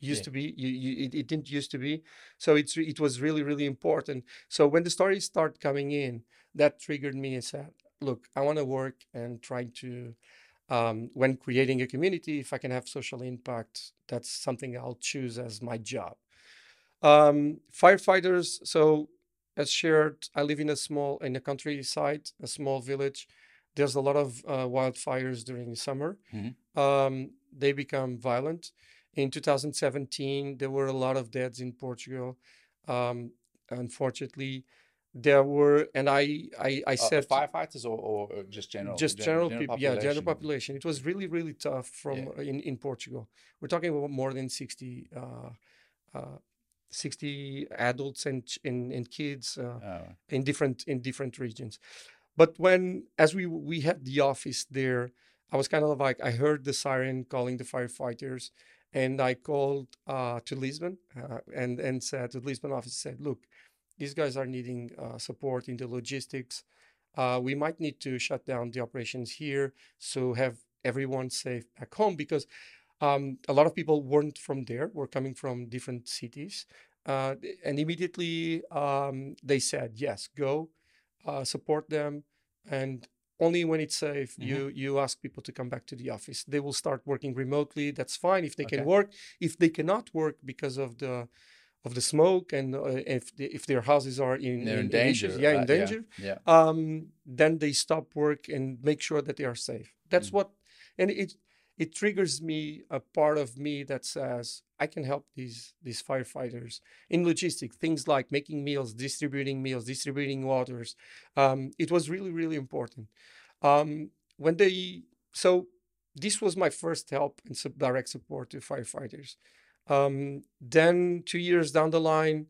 used Yeah. to be. You, you, it, it didn't used to be. So it's it was really really important. So when the stories start coming in, that triggered me and said, "Look, I want to work and trying to." Um, when creating a community, if I can have social impact, that's something I'll choose as my job. Um, firefighters. So, as shared, I live in a small in a countryside, a small village. There's a lot of uh, wildfires during the summer. Mhm. Um, they become violent. In 2017, there were a lot of deaths in Portugal. Um, unfortunately, there were, and I, I, I Uh, said firefighters or, or just general? just gen- general, people, yeah, general population? It was really, really tough from Yeah. uh, in in Portugal. We're talking about more than 60, uh, uh, 60 adults and and, and kids. Uh, Oh, in different in different regions. But when as we we had the office there, I was kind of like I heard the siren calling the firefighters, and I called uh, to Lisbon uh, and and said to the Lisbon office said, look, these guys are needing uh, support in the logistics. Uh, we might need to shut down the operations here, so have everyone safe back home because um, a lot of people weren't from there, were coming from different cities. Uh, and immediately um, they said, yes, go uh, support them. And only when it's safe, Mhm. you you ask people to come back to the office. They will start working remotely. That's fine if they can work. If they cannot work because of the of the smoke and uh, if the, if their houses are in, in, in danger. issues, yeah, in right? danger, Yeah. um, then they stop work and make sure that they are safe. That's Mm. what, and it it triggers me a part of me that says I can help these these firefighters in logistics, things like making meals, distributing meals, distributing waters. Um, it was really really important. Um, when they so this was my first help and sub direct support to firefighters. Um, then two years down the line,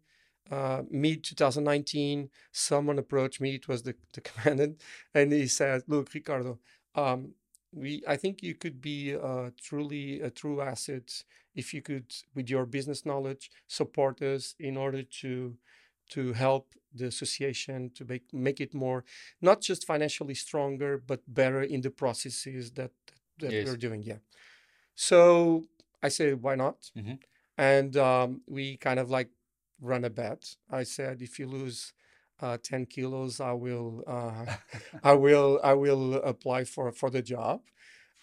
uh, mid 2019, someone approached me. It was the, the [laughs] commandant, and he said, "Look, Ricardo, um, we I think you could be uh, truly a true asset if you could, with your business knowledge, support us in order to to help the association to make make it more not just financially stronger, but better in the processes that that Yes. we're doing. Yeah. So I said, why not? Mhm. And um, we kind of like run a bet. I said, if you lose uh, 10 kilos, I will, uh, [laughs] I will, I will apply for for the job.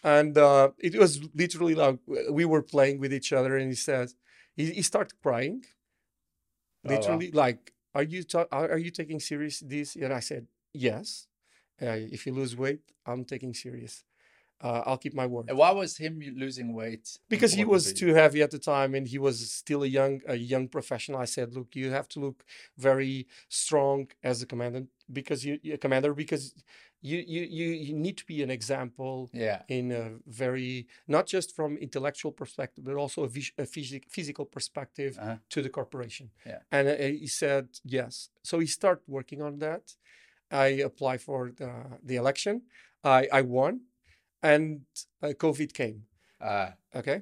And uh, it was literally like we were playing with each other, and he says, he, he started crying, Oh, wow. literally like, are you ta- are, are you taking serious this? And I said, yes. Uh, if you lose weight, I'm taking serious. Uh, I'll keep my word And why was him losing weight? because he was too heavy at the time and he was still a young a young professional i said look you have to look very strong as a commandant because you a commander because you you you, you need to be an example Yeah. in a very not just from intellectual perspective but also a, vis- a physic, physical perspective Uh-huh. to the corporation Yeah. and uh, he said yes so he started working on that i applied for the, the election i i won and uh, covid came Uh, Okay.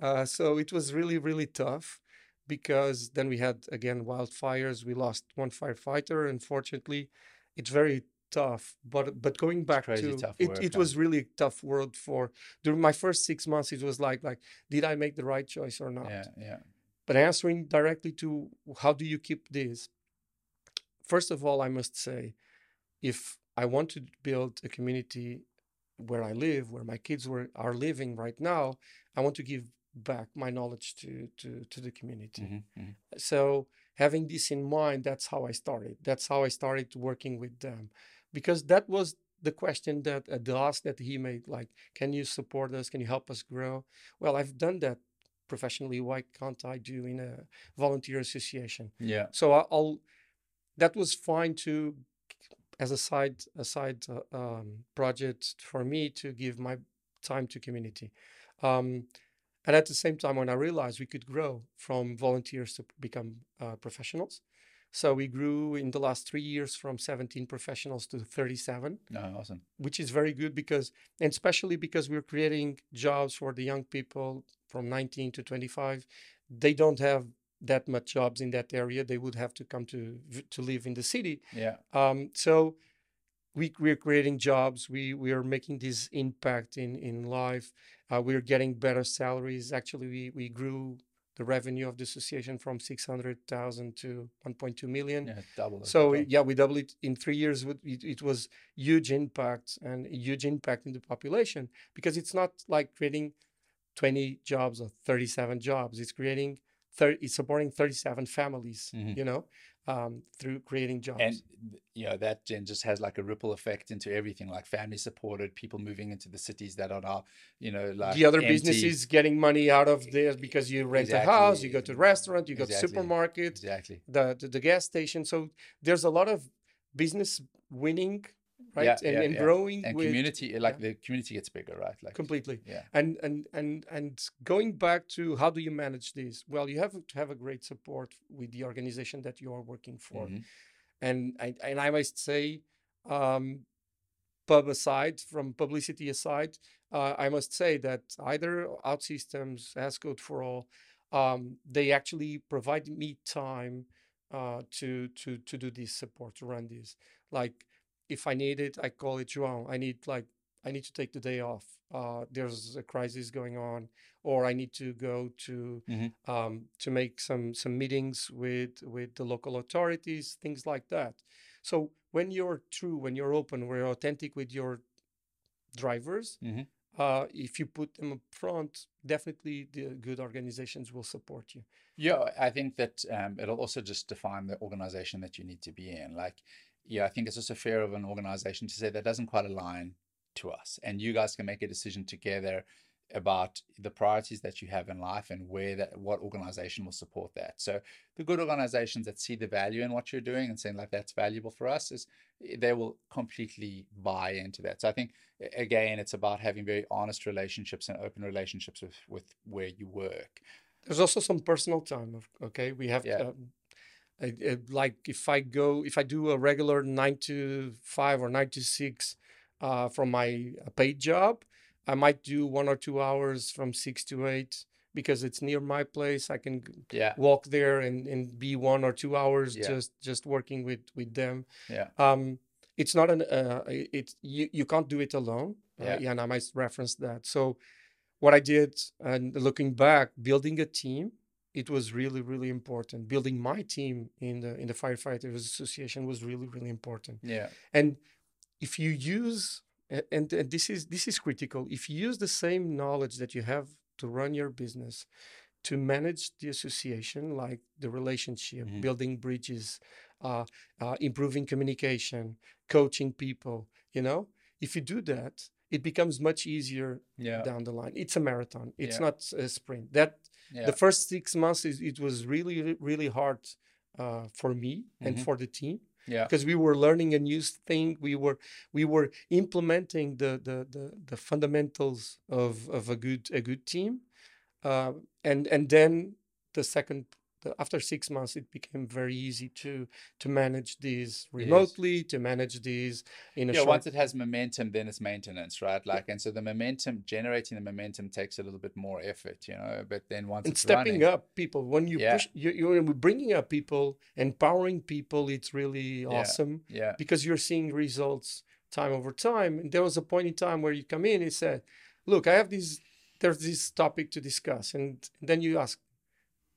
Uh, so it was really, really tough because then we had again wildfires. We lost one firefighter. Unfortunately, it's very tough. But but going back crazy to tough it, it was really a tough world for during my first six months. It was like like did I make the right choice or not? yeah. Yeah. But answering directly to how do you keep this? First of all, I must say, if I want to build a community where I live, where my kids were, are living right now, I want to give back my knowledge to to, to the community. Mhm, mhm. So having this in mind, that's how I started. That's how I started working with them, because that was the question that uh, the ask that he made, like, can you support us? Can you help us grow? Well, I've done that professionally. Why can't I do in a volunteer association? Yeah. So I- I'll. That was fine to, as a side a side uh, um, project for me to give my time to community, um, and at the same time when I realized we could grow from volunteers to become uh, professionals, so we grew in the last three years from 17 professionals to 37 No, awesome. which is very good because and especially because we're creating jobs for the young people from 19 to 25 they don't have that much jobs in that area they would have to come to to live in the city Yeah. um, so we we're creating jobs we we are making this impact in in life Uh, we're getting better salaries. Actually, we, we grew the revenue of the association from 600,000 to 1.2 million. Yeah, double. So double. yeah, we doubled it in three years. It, it it was huge impact and a huge impact in the population because it's not like creating 20 jobs or 37 jobs. It's creating 30, it's supporting 37 families, Mhm. you know, um, through creating jobs. and you know that then just has like a ripple effect into everything like family supported people moving into the cities that are now you know like the other empty. businesses getting money out of there because you rent a house, you go to a restaurant, you go to supermarket, exactly the, the the gas station. So there's a lot of business winning, right, Yeah, and, yeah, and yeah. growing and with community like the community gets bigger right like completely. yeah And and and and going back to how do you manage this? Well, you have to have a great support with the organization that you are working for. Mhm. And I and I must say, um, pub aside, from publicity aside, uh, I must say that either OutSystems, As Code for All, um, they actually provide me time uh, to to to do this support to run this. Like if I need it, I call it João. I need like I need to take the day off. Uh, there's a crisis going on, or I need to go to Mhm. um, to make some some meetings with with the local authorities, things like that. So when you're true, when you're open, when you're authentic with your drivers, Mhm. uh, if you put them up front, definitely the good organizations will support you. Yeah, I think that um, it'll also just define the organization that you need to be in. Like, yeah, I think it's also fair of an organization to say that doesn't quite align to us, and you guys can make a decision together about the priorities that you have in life and where that what organization will support that. So the good organizations that see the value in what you're doing and saying like that's valuable for us is eh, they will completely buy into that. So I think again it's about having very honest relationships and open relationships with with where you work. There's also some personal time. of- Okay, we have Yeah. um, I- I- like if I go if I do a regular nine to five or nine to six uh, from my uh, paid job, I might do one or two hours from six to eight because it's near my place. I can Yeah. walk there and, and be one or two hours Yeah. just just working with with them. Yeah. Um, it's not an uh, it you you can't do it alone. Yeah. Uh, yeah, and I might reference that. So what I did and looking back, building a team, it was really really important. Building my team in the in the firefighters association was really really important. Yeah. And if you use and, and this is this is critical, if you use the same knowledge that you have to run your business to manage the association, like the relationship, Mhm. building bridges, uh, uh, improving communication, coaching people, you know, if you do that, it becomes much easier Yeah. down the line. It's a marathon. It's Yeah. not a sprint. That Yeah. the first six months is it was really really hard uh, for me and Mhm. for the team yeah. because we were learning a new thing we were we were implementing the the the, the fundamentals of of a good a good team uh, and and then the second the, after six months it became very easy to to manage these remotely to manage these in a yeah, short once it has momentum, then it's maintenance, right? Like, and so the momentum, generating the momentum takes a little bit more effort, you know. But then once and it's stepping running, up people when you Yeah. push you, you're bringing up people empowering people it's really awesome yeah, because you're seeing results time over time. And there was a point in time where you come in and said, "Look, I have this. There's this topic to discuss," and then you ask,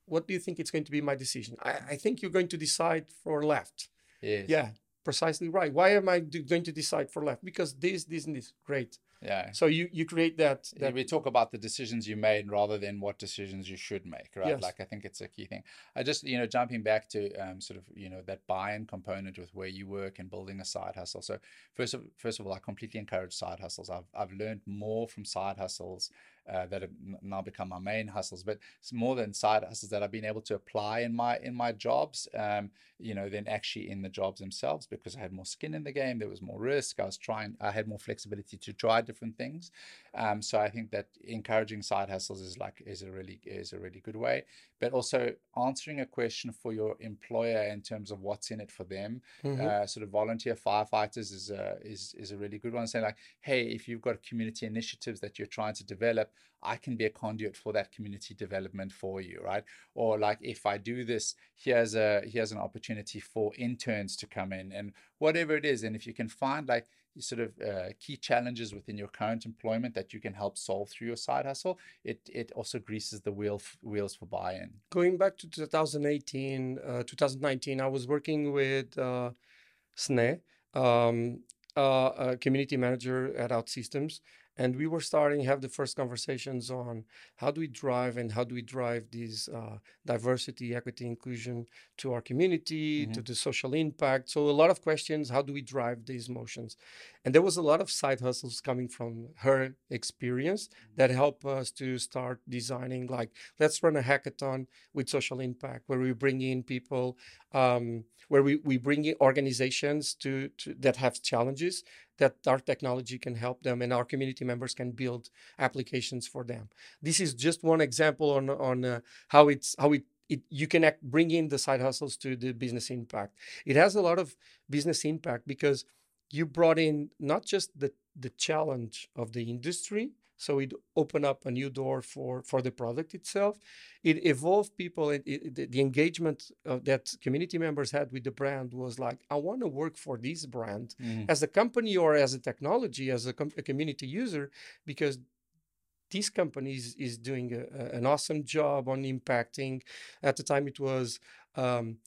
"What do you think it's going to be my decision?" I, I think you're going to decide for left. yes, Yeah, precisely right. Why am I do, going to decide for left? Because this, this, and this. Great. yeah. So you you create that that we talk about the decisions you made rather than what decisions you should make, right? Yes. Like I think it's a key thing. I just, you know, jumping back to um, sort of, you know, that buy-in component with where you work and building a side hustle. So first of first of all, I completely encourage side hustles. I've I've learned more from side hustles uh, that have now become my main hustles, but it's more than side hustles that I've been able to apply in my in my jobs, um, you know, than actually in the jobs themselves because I had more skin in the game. There was more risk. I was trying. I had more flexibility to try different things. Um, so I think that encouraging side hustles is like is a really is a really good way. But also answering a question for your employer in terms of what's in it for them. Mhm. Uh, sort of volunteer firefighters is a is is a really good one. Saying like, hey, if you've got community initiatives that you're trying to develop, I can be a conduit for that community development for you, right? Or like if I do this, here's a here's an opportunity for interns to come in and whatever it is. And if you can find like sort of uh, key challenges within your current employment that you can help solve through your side hustle, it it also greases the wheel wheels for buy-in. Going back to 2018, uh, 2019, I was working with uh, SNE, um, uh, a community manager at OutSystems, and we were starting to have the first conversations on how do we drive and how do we drive these uh, diversity equity inclusion to our community mm-hmm. to the social impact so a lot of questions how do we drive these motions and there was a lot of side hustles coming from her experience mm-hmm. that helped us to start designing like let's run a hackathon with social impact where we bring in people um, where we, we bring in organizations to, to that have challenges that our technology can help them and our community members can build applications for them. This is just one example on on uh, how it's how it it, you can act, bring in the side hustles to the business impact. It has a lot of business impact because you brought in not just the, the challenge of the industry, so it opened up a new door for for the product itself. It evolved people. It, it, the engagement that community members had with the brand was like, I want to work for this brand mm. as a company or as a technology, as a, com- a community user, because this company is, is doing a, a, an awesome job on impacting. At the time, it was. Um,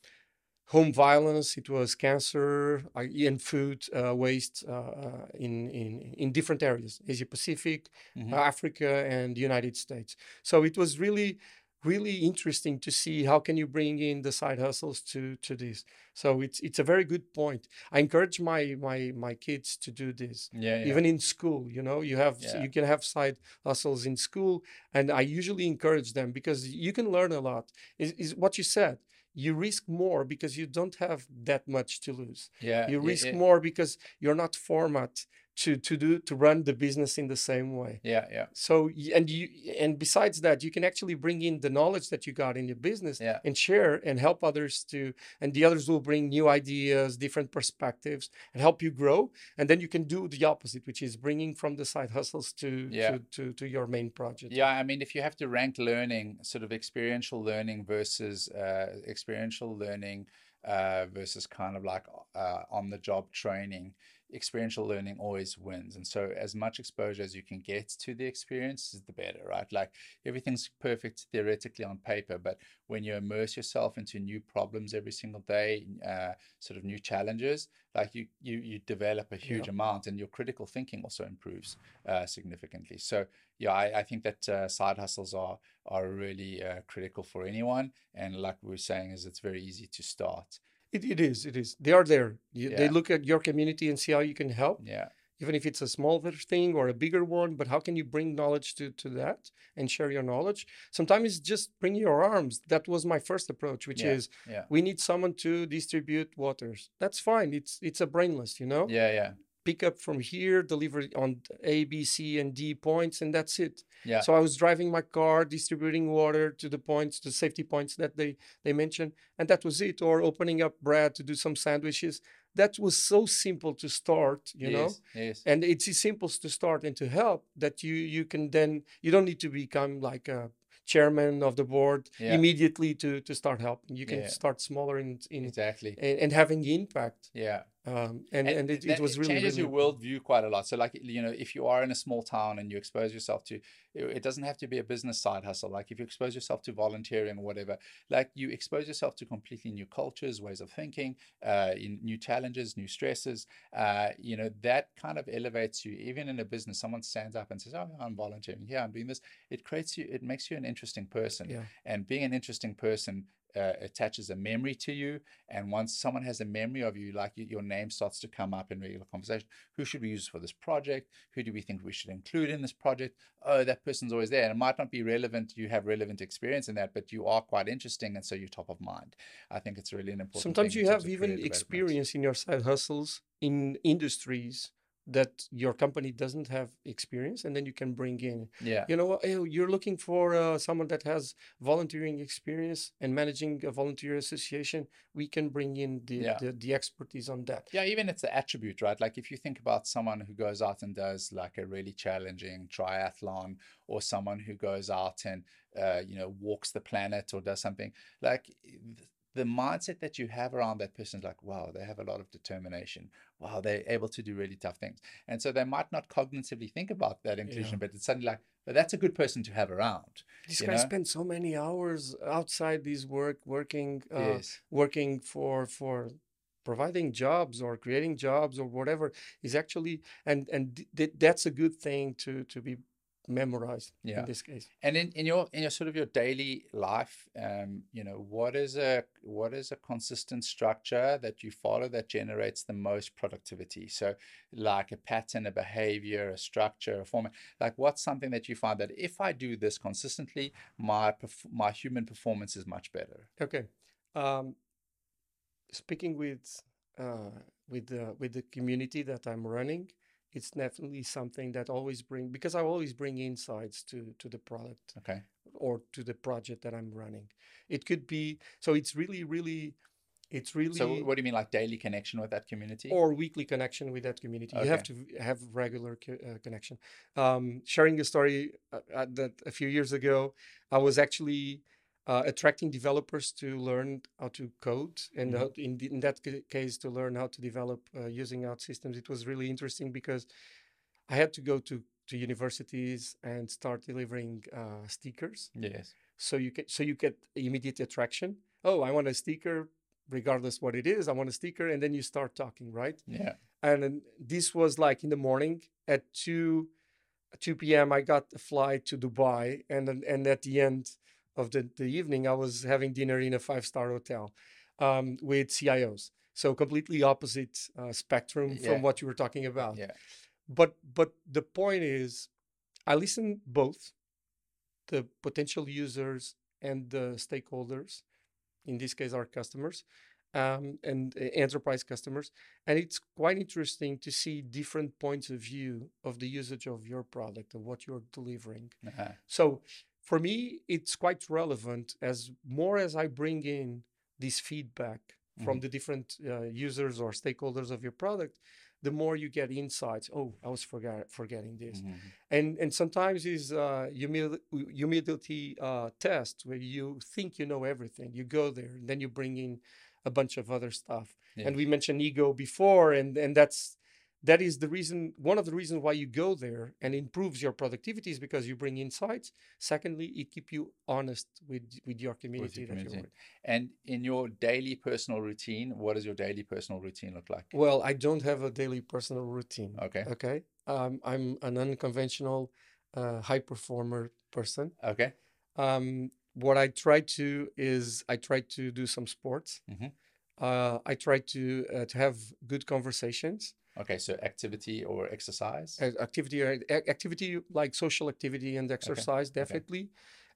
home violence, it was cancer uh, and food uh, waste uh, uh, in, in, in different areas, Asia Pacific, mm-hmm. Africa, and the United States. So it was really, really interesting to see how can you bring in the side hustles to, to this. So it's it's a very good point. I encourage my my my kids to do this. Yeah, yeah. Even in school, you know, you have yeah. you can have side hustles in school, and I usually encourage them because you can learn a lot. Is is what you said you risk more because you don't have that much to lose. Yeah. You risk yeah, yeah. more because you're not format to to do to run the business in the same way yeah yeah so and you and besides that you can actually bring in the knowledge that you got in your business yeah. and share and help others to and the others will bring new ideas different perspectives and help you grow and then you can do the opposite which is bringing from the side hustles to yeah. to, to, to your main project yeah i mean if you have to rank learning sort of experiential learning versus uh, experiential learning uh, versus kind of like uh, on the job training experiential learning always wins. And so, as much exposure as you can get to the experience is the better, right? Like everything's perfect theoretically on paper, but when you immerse yourself into new problems every single day, uh, sort of new challenges, like you you you develop a huge yeah. amount, and your critical thinking also improves uh, significantly. So, yeah, I, I think that uh, side hustles are are really uh, critical for anyone. And like we were saying, is it's very easy to start. It, it is. It is. They are there. You, yeah. They look at your community and see how you can help. Yeah. Even if it's a smaller thing or a bigger one, but how can you bring knowledge to, to that and share your knowledge? Sometimes it's just bring your arms. That was my first approach, which yeah. is yeah. we need someone to distribute waters. That's fine. It's it's a brainless, you know? Yeah, yeah pick up from here, deliver on A, B, C, and D points, and that's it. Yeah. So I was driving my car, distributing water to the points, the safety points that they they mentioned, and that was it. Or opening up bread to do some sandwiches. That was so simple to start, you yes, know. Yes. And it's as simple to start and to help that you you can then you don't need to become like a chairman of the board yeah. immediately to to start helping. You can yeah. start smaller in, in exactly and, and having impact. Yeah. Um, and, and, and it, it was really changes really... your worldview quite a lot. So, like you know, if you are in a small town and you expose yourself to, it doesn't have to be a business side hustle. Like if you expose yourself to volunteering or whatever, like you expose yourself to completely new cultures, ways of thinking, uh, in new challenges, new stresses. Uh, you know, that kind of elevates you. Even in a business, someone stands up and says, "Oh, I'm volunteering Yeah, I'm doing this." It creates you. It makes you an interesting person. Yeah. And being an interesting person uh, attaches a memory to you. And once someone has a memory of you, like your name starts to come up in regular conversation, who should we use for this project? Who do we think we should include in this project? Oh, that person's always there. And it might not be relevant, you have relevant experience in that, but you are quite interesting. And so you're top of mind. I think it's really an important Sometimes you have even experience in your side hustles in industries that your company doesn't have experience and then you can bring in Yeah. you know hey, you're looking for uh, someone that has volunteering experience and managing a volunteer association we can bring in the, Yeah. the, the expertise on that Yeah, even it's the attribute, right? Like if you think about someone who goes out and does like a really challenging triathlon, or someone who goes out and uh, you know walks the planet or does something like the mindset that you have around that person is like, wow, they have a lot of determination. Wow, they're able to do really tough things, and so they might not cognitively think about that inclusion, but it's suddenly like, but that's a good person to have around. these guys know? spend so many hours outside this work working uh, yes. working for for providing jobs or creating jobs or whatever is actually and and th- that's a good thing to to be memorized Yeah. in this case And in, in your in your sort of your daily life, um, you know, what is a what is a consistent structure that you follow that generates the most productivity? So, like a pattern, a behavior, a structure, a format. Like, what's something that you find that if I do this consistently, my my human performance is much better. okay um speaking with uh with the with the community that i'm running it's definitely something that always bring because i always bring insights to to the product Okay. or to the project that i'm running it could be so it's really really it's really So, what do you mean, like daily connection with that community? or weekly connection with that community. You have to have regular co- uh, connection. Um, sharing a story uh, uh, that a few years ago, I was actually uh, attracting developers to learn how to code, and Mhm. how, in, in that case, to learn how to develop uh, using OutSystems. It was really interesting because I had to go to to universities and start delivering uh, stickers yes. so you get so you get immediate attraction oh i want a sticker regardless what it is i want a sticker and then you start talking right Yeah. and then this was like in the morning at 2 2 p.m i got a flight to dubai and then and at the end of the, the evening i was having dinner in a five star hotel um, with cios so completely opposite uh, spectrum Yeah. from what you were talking about Yeah. but but the point is i listen both the potential users and the stakeholders in this case our customers um, and uh, enterprise customers and it's quite interesting to see different points of view of the usage of your product and what you're delivering Uh-huh. so for me it's quite relevant as more as i bring in this feedback from the different uh, users or stakeholders of your product the more you get insights oh i was forget, forgetting this. Mhm. and and sometimes is uh humil- humility uh test where you think you know everything you go there and then you bring in a bunch of other stuff. And we mentioned ego before and and that's that is the reason one of the reasons why you go there and improves your productivity is because you bring insights secondly it keep you honest with with your community, that community. you're with And in your daily personal routine, what does your daily personal routine look like? well i don't have a daily personal routine Okay. okay um, i'm an unconventional uh, high performer person Okay. um, what I try to is I try to do some sports. Mhm. Uh, I try to uh, to have good conversations, Okay. So activity or exercise. uh, activity or activity like social activity and exercise okay. definitely,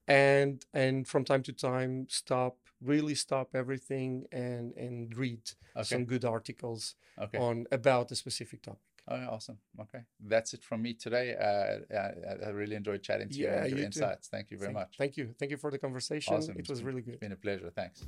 and and from time to time stop really stop everything and and read Okay. some good articles Okay. on about a specific topic. Oh, awesome. Okay. That's it from me today. Uh, I, I really enjoyed chatting to you Yeah, and your you too. insights. Thank you very Thank- much. Thank you, thank you for the conversation. Awesome. It was really good. It's been a pleasure. Thanks.